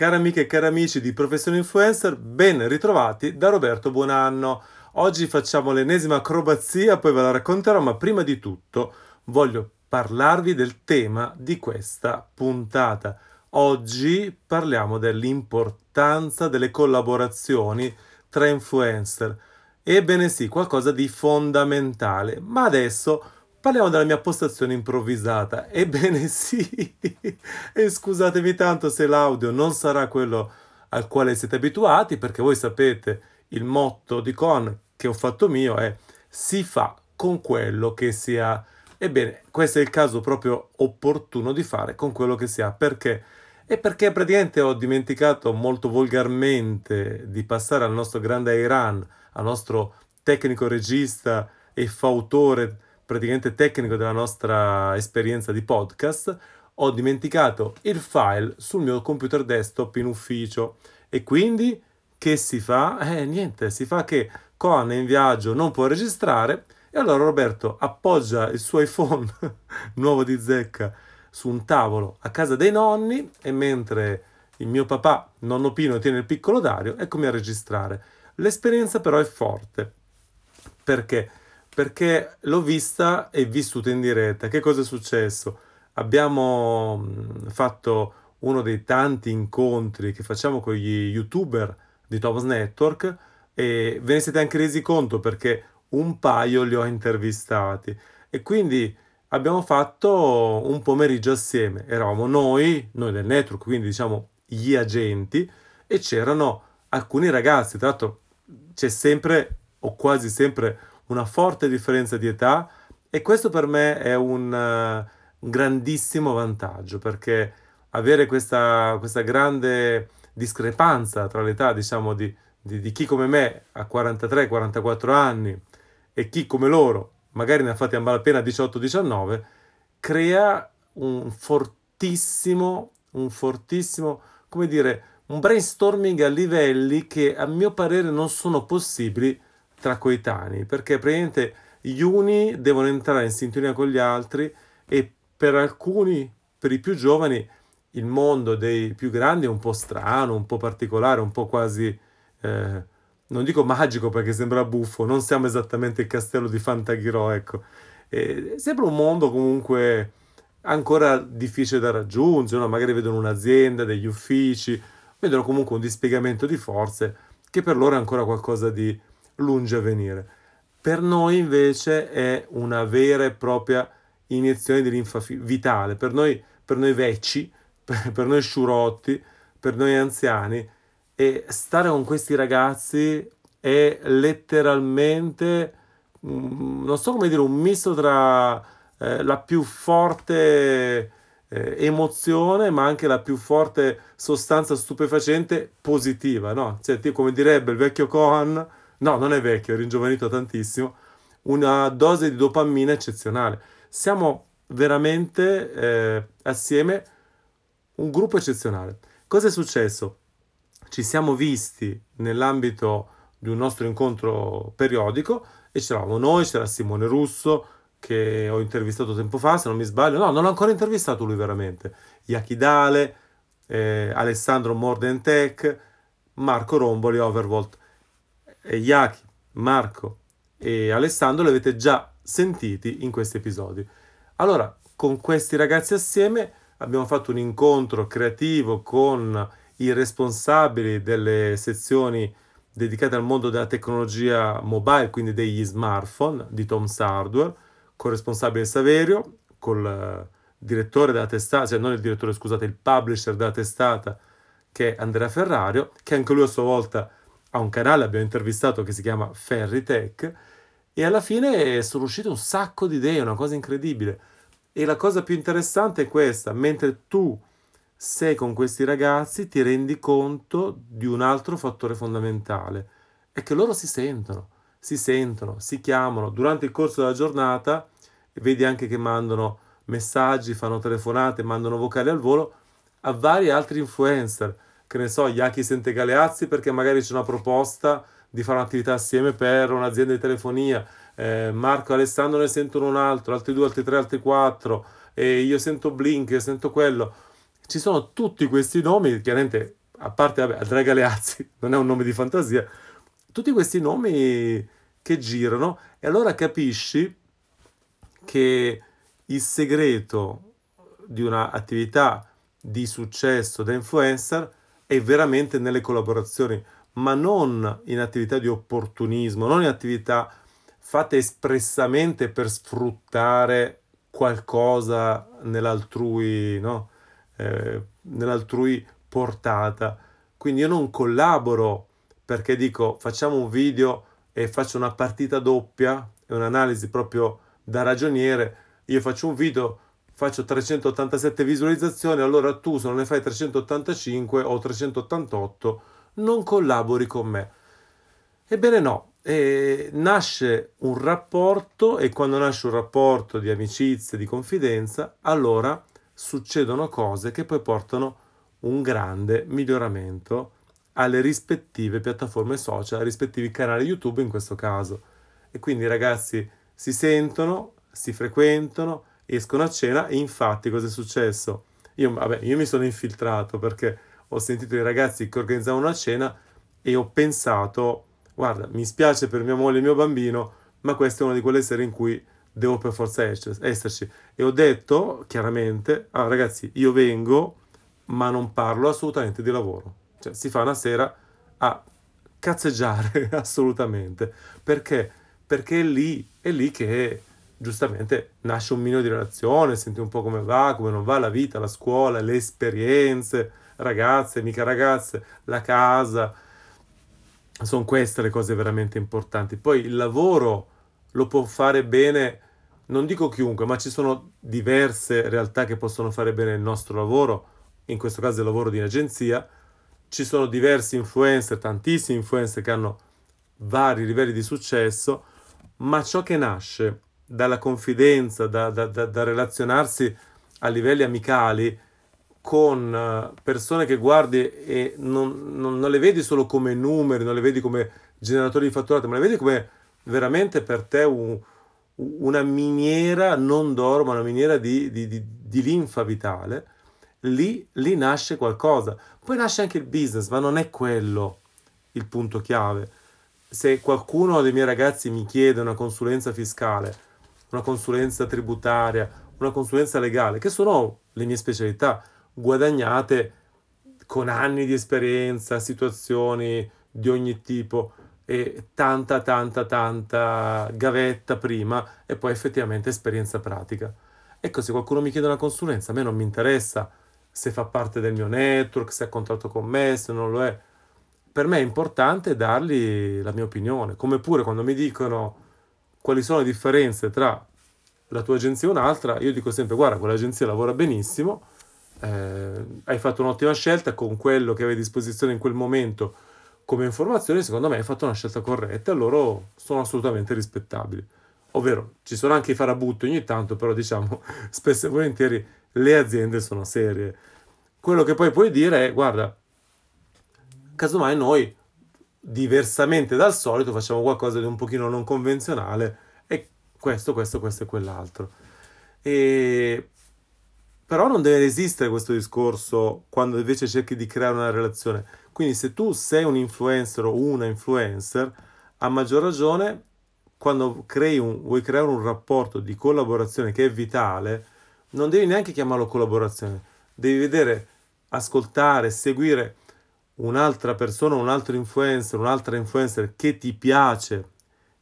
Cari amiche e cari amici di Professione Influencer, ben ritrovati da Roberto Buonanno. Oggi facciamo l'ennesima acrobazia, poi ve la racconterò, ma prima di tutto voglio parlarvi del tema di questa puntata. Oggi parliamo dell'importanza delle collaborazioni tra influencer. Ebbene sì, qualcosa di fondamentale, ma adesso Parliamo della mia postazione improvvisata. Ebbene sì, e scusatemi tanto se l'audio non sarà quello al quale siete abituati, perché voi sapete il motto di Con che ho fatto mio è si fa con quello che si ha. Ebbene, questo è il caso proprio opportuno di fare con quello che si ha. Perché? E perché praticamente ho dimenticato molto volgarmente di passare al nostro grande Iran, al nostro tecnico regista e fautore praticamente tecnico della nostra esperienza di podcast, ho dimenticato il file sul mio computer desktop in ufficio e quindi che si fa? Eh niente, si fa che Con è in viaggio non può registrare e allora Roberto appoggia il suo iPhone nuovo di zecca su un tavolo a casa dei nonni e mentre il mio papà, nonno Pino, tiene il piccolo Dario, eccomi a registrare. L'esperienza però è forte. Perché? Perché l'ho vista e vissuta in diretta. Che cosa è successo? Abbiamo fatto uno dei tanti incontri che facciamo con gli youtuber di Thomas Network e ve ne siete anche resi conto perché un paio li ho intervistati e quindi abbiamo fatto un pomeriggio assieme. Eravamo noi, noi del network, quindi diciamo gli agenti e c'erano alcuni ragazzi, tra l'altro c'è sempre o quasi sempre una forte differenza di età e questo per me è un, uh, un grandissimo vantaggio perché avere questa, questa, grande discrepanza tra l'età diciamo di, di, di chi come me ha 43-44 anni e chi come loro magari ne ha fatti a malapena 18-19 crea un fortissimo un fortissimo come dire un brainstorming a livelli che a mio parere non sono possibili tra coetanei, perché praticamente gli uni devono entrare in sintonia con gli altri e per alcuni, per i più giovani, il mondo dei più grandi è un po' strano, un po' particolare, un po' quasi, eh, non dico magico perché sembra buffo, non siamo esattamente il castello di Fantaghirò, ecco. Eh, sembra un mondo comunque ancora difficile da raggiungere, no? magari vedono un'azienda, degli uffici, vedono comunque un dispiegamento di forze che per loro è ancora qualcosa di lunge a venire. Per noi invece è una vera e propria iniezione di linfa vitale, per noi, per noi vecchi, per, noi sciurotti, per noi anziani e stare con questi ragazzi è letteralmente, mm, non so come dire, un misto tra eh, la più forte eh, emozione, ma anche la più forte sostanza stupefacente positiva, no? Cioè, come direbbe il vecchio Cohan, no, non è vecchio, è ringiovanito tantissimo, una dose di dopamina eccezionale. Siamo veramente eh, assieme un gruppo eccezionale. Cosa è successo? Ci siamo visti nell'ambito di un nostro incontro periodico e c'eravamo noi, c'era Simone Russo che ho intervistato tempo fa, se non mi sbaglio, no, non l'ho ancora intervistato lui veramente, Yachidale, eh, Alessandro Mordentech, Marco Romboli, Overvolt Yaki, Marco e Alessandro li avete già sentiti in questi episodi. Allora, con questi ragazzi assieme abbiamo fatto un incontro creativo con i responsabili delle sezioni dedicate al mondo della tecnologia mobile, quindi degli smartphone di Tom's Hardware, con il responsabile Saverio, col direttore della testata, cioè non il direttore, scusate, il publisher della testata che è Andrea Ferrario, che anche lui a sua volta ha un canale, abbiamo intervistato che si chiama Ferritech e alla fine sono uscite un sacco di idee, una cosa incredibile. E la cosa più interessante è questa, mentre tu sei con questi ragazzi ti rendi conto di un altro fattore fondamentale, è che loro si sentono, si sentono, si chiamano durante il corso della giornata, vedi anche che mandano messaggi, fanno telefonate, mandano vocali al volo a vari altri influencer che ne so, Yaki sente Galeazzi perché magari c'è una proposta di fare un'attività assieme per un'azienda di telefonia, eh, Marco e Alessandro ne sentono un altro, altri due, altri tre, altri quattro, e io sento Blink, io sento quello. Ci sono tutti questi nomi, chiaramente a parte vabbè, Andrea Galeazzi, non è un nome di fantasia, tutti questi nomi che girano. E allora capisci che il segreto di un'attività di successo da influencer è veramente nelle collaborazioni, ma non in attività di opportunismo, non in attività fatte espressamente per sfruttare qualcosa nell'altrui, no? eh, nell'altrui portata. Quindi io non collaboro perché dico facciamo un video e faccio una partita doppia, è un'analisi proprio da ragioniere, io faccio un video, faccio 387 visualizzazioni, allora tu se non ne fai 385 o 388 non collabori con me. Ebbene no, e nasce un rapporto e quando nasce un rapporto di amicizia, di confidenza, allora succedono cose che poi portano un grande miglioramento alle rispettive piattaforme social, ai rispettivi canali YouTube in questo caso. E quindi i ragazzi si sentono, si frequentano, escono a cena e infatti cosa è successo? Io, vabbè, io mi sono infiltrato perché ho sentito i ragazzi che organizzavano una cena e ho pensato, guarda, mi spiace per mia moglie e mio bambino, ma questa è una di quelle sere in cui devo per forza esserci. E ho detto chiaramente, ah, ragazzi, io vengo, ma non parlo assolutamente di lavoro. Cioè, si fa una sera a cazzeggiare assolutamente. Perché? Perché è lì, è lì che giustamente nasce un minimo di relazione, senti un po' come va, come non va la vita, la scuola, le esperienze, ragazze, mica ragazze, la casa. Sono queste le cose veramente importanti. Poi il lavoro lo può fare bene, non dico chiunque, ma ci sono diverse realtà che possono fare bene il nostro lavoro, in questo caso il lavoro di agenzia. Ci sono diversi influencer, tantissimi influencer che hanno vari livelli di successo, ma ciò che nasce dalla confidenza, da, da, da, da relazionarsi a livelli amicali, con eh, persone che guardi e non, non, non, le vedi solo come numeri, non le vedi come generatori di fatturato, ma le vedi come veramente per te un, una miniera non d'oro, ma una miniera di, di, di, di linfa vitale, lì, lì nasce qualcosa. Poi nasce anche il business, ma non è quello il punto chiave. Se qualcuno dei miei ragazzi mi chiede una consulenza fiscale, una consulenza tributaria, una consulenza legale, che sono le mie specialità, guadagnate con anni di esperienza, situazioni di ogni tipo e tanta, tanta, tanta gavetta prima e poi effettivamente esperienza pratica. Ecco, se qualcuno mi chiede una consulenza, a me non mi interessa se fa parte del mio network, se ha contratto con me, se non lo è. Per me è importante dargli la mia opinione, come pure quando mi dicono quali sono le differenze tra la tua agenzia e un'altra, io dico sempre guarda, quell'agenzia lavora benissimo, eh, hai fatto un'ottima scelta con quello che avevi a disposizione in quel momento come informazioni, secondo me hai fatto una scelta corretta e loro sono assolutamente rispettabili. Ovvero, ci sono anche i farabutti ogni tanto, però diciamo, spesso e volentieri le aziende sono serie. Quello che poi puoi dire è, guarda, casomai noi, diversamente dal solito, facciamo qualcosa di un pochino non convenzionale e questo, questo, questo e quell'altro. E però non deve esistere questo discorso quando invece cerchi di creare una relazione. Quindi se tu sei un influencer o una influencer, a maggior ragione, quando un, vuoi creare un rapporto di collaborazione che è vitale, non devi neanche chiamarlo collaborazione, devi vedere, ascoltare, seguire un'altra persona, un altro influencer, un'altra influencer che ti piace,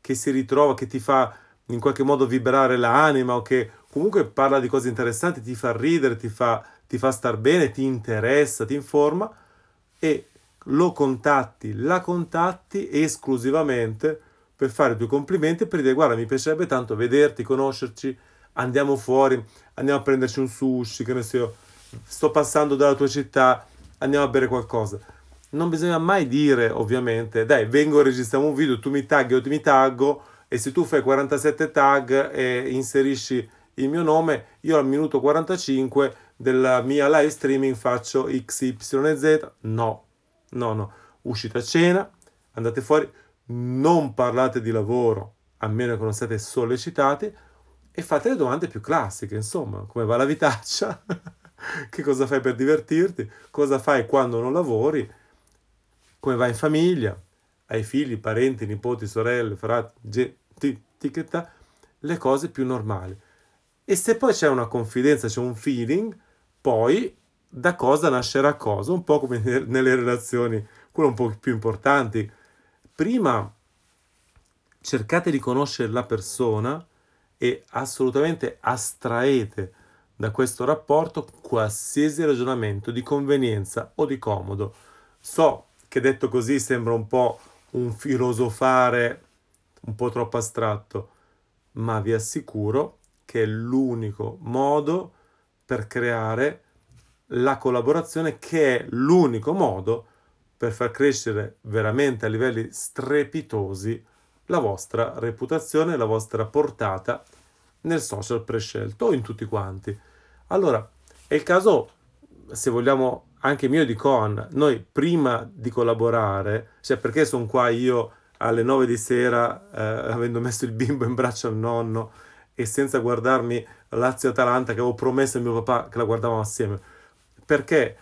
che si ritrova, che ti fa in qualche modo vibrare l'anima o che comunque parla di cose interessanti, ti fa ridere, ti fa, ti fa star bene, ti interessa, ti informa e lo contatti, la contatti esclusivamente per fare tuoi complimenti e per dire guarda mi piacerebbe tanto vederti, conoscerci, andiamo fuori, andiamo a prenderci un sushi, che ne so, sto passando dalla tua città, andiamo a bere qualcosa. Non bisogna mai dire ovviamente dai vengo registriamo un video, tu mi tagli o mi taggo e se tu fai 47 tag e inserisci il mio nome, io al minuto 45 della mia live streaming faccio XYZ. No, no, no. Uscite a cena, andate fuori, non parlate di lavoro a meno che non siate sollecitati e fate le domande più classiche, insomma, come va la vitaccia? che cosa fai per divertirti, cosa fai quando non lavori, come vai in famiglia, hai figli, parenti, nipoti, sorelle, frati, etichetta, le cose più normali. E se poi c'è una confidenza, c'è un feeling, poi da cosa nascerà cosa, un po' come nelle relazioni, quelle un po' più importanti. Prima cercate di conoscere la persona e assolutamente astraete da questo rapporto qualsiasi ragionamento di convenienza o di comodo. So che detto così sembra un po' un filosofare un po' troppo astratto, ma vi assicuro che è l'unico modo per creare la collaborazione che è l'unico modo per far crescere veramente a livelli strepitosi la vostra reputazione, la vostra portata nel social prescelto o in tutti quanti. Allora, è il caso, se vogliamo, anche mio di Coan, noi prima di collaborare, cioè perché sono qua io alle 9 di sera, eh, avendo messo il bimbo in braccio al nonno e senza guardarmi Lazio-Atalanta che avevo promesso a mio papà che la guardavamo assieme. Perché?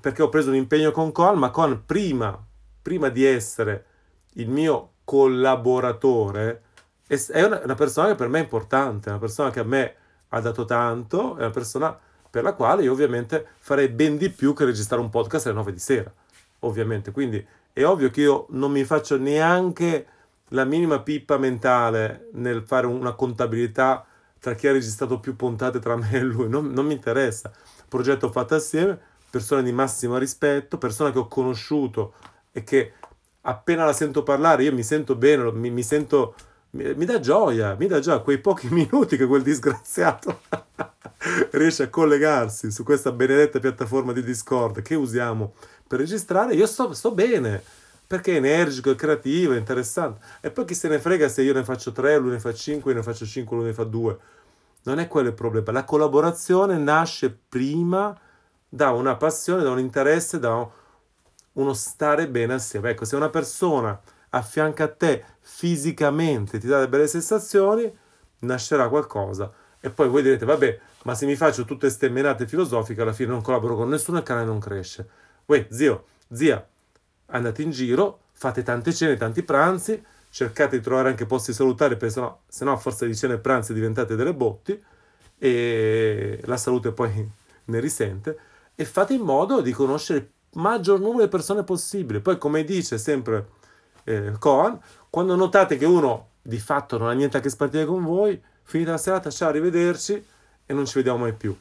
Perché ho preso un impegno con Coan, ma Coan prima, prima di essere il mio collaboratore, è una, una persona che per me è importante, una persona che a me ha dato tanto, è una persona per la quale io ovviamente farei ben di più che registrare un podcast alle 9 di sera, ovviamente. Quindi è ovvio che io non mi faccio neanche la minima pippa mentale nel fare una contabilità tra chi ha registrato più puntate tra me e lui, non, non mi interessa. Progetto fatto assieme, persone di massimo rispetto, persone che ho conosciuto e che appena la sento parlare io mi sento bene, mi, mi sento mi, mi, dà gioia, mi dà gioia quei pochi minuti che quel disgraziato riesce a collegarsi su questa benedetta piattaforma di Discord che usiamo per registrare, io sto, sto bene perché è energico, è creativo, è interessante. E poi chi se ne frega se io ne faccio tre, lui ne fa cinque, io ne faccio cinque, lui ne fa due. Non è quello il problema. La collaborazione nasce prima da una passione, da un interesse, da uno stare bene assieme. Ecco, se una persona a fianco a te fisicamente ti dà delle belle sensazioni, nascerà qualcosa. E poi voi direte, vabbè, ma se mi faccio tutte queste menate filosofiche, alla fine non collaboro con nessuno e il canale non cresce. Uè, zio, zia, andate in giro, fate tante cene, tanti pranzi, cercate di trovare anche posti salutari, perché sennò, sennò a forza di cene e pranzi diventate delle botti e la salute poi ne risente e fate in modo di conoscere il maggior numero di persone possibile. Poi, come dice sempre eh, Coan, quando notate che uno di fatto non ha niente a che spartire con voi, finita la serata, ciao, arrivederci e non ci vediamo mai più.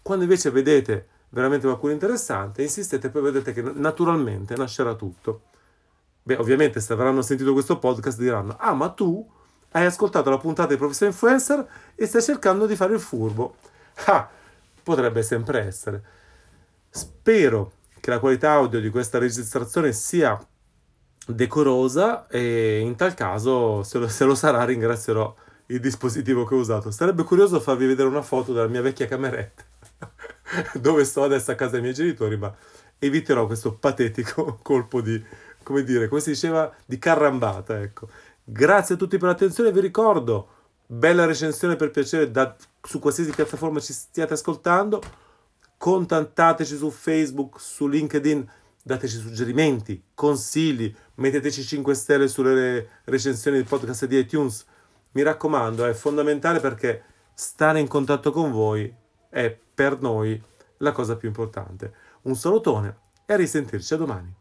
Quando invece vedete veramente qualcuno interessante, insistete e poi vedete che naturalmente nascerà tutto. Beh, ovviamente se avranno sentito questo podcast diranno, ah ma tu hai ascoltato la puntata di Professor Influencer e stai cercando di fare il furbo. Ah, potrebbe sempre essere. Spero che la qualità audio di questa registrazione sia decorosa e in tal caso, se lo, se lo, sarà, ringrazierò il dispositivo che ho usato. Sarebbe curioso farvi vedere una foto della mia vecchia cameretta, dove sto adesso a casa dei miei genitori, ma eviterò questo patetico colpo di, come dire, come si diceva, di carrambata, ecco. Grazie a tutti per l'attenzione, vi ricordo, bella recensione per piacere da, su qualsiasi piattaforma ci stiate ascoltando, contattateci su Facebook, su LinkedIn, dateci suggerimenti, consigli, metteteci 5 stelle sulle recensioni del podcast di iTunes. Mi raccomando, è fondamentale perché stare in contatto con voi è per noi la cosa più importante. Un salutone e a risentirci a domani.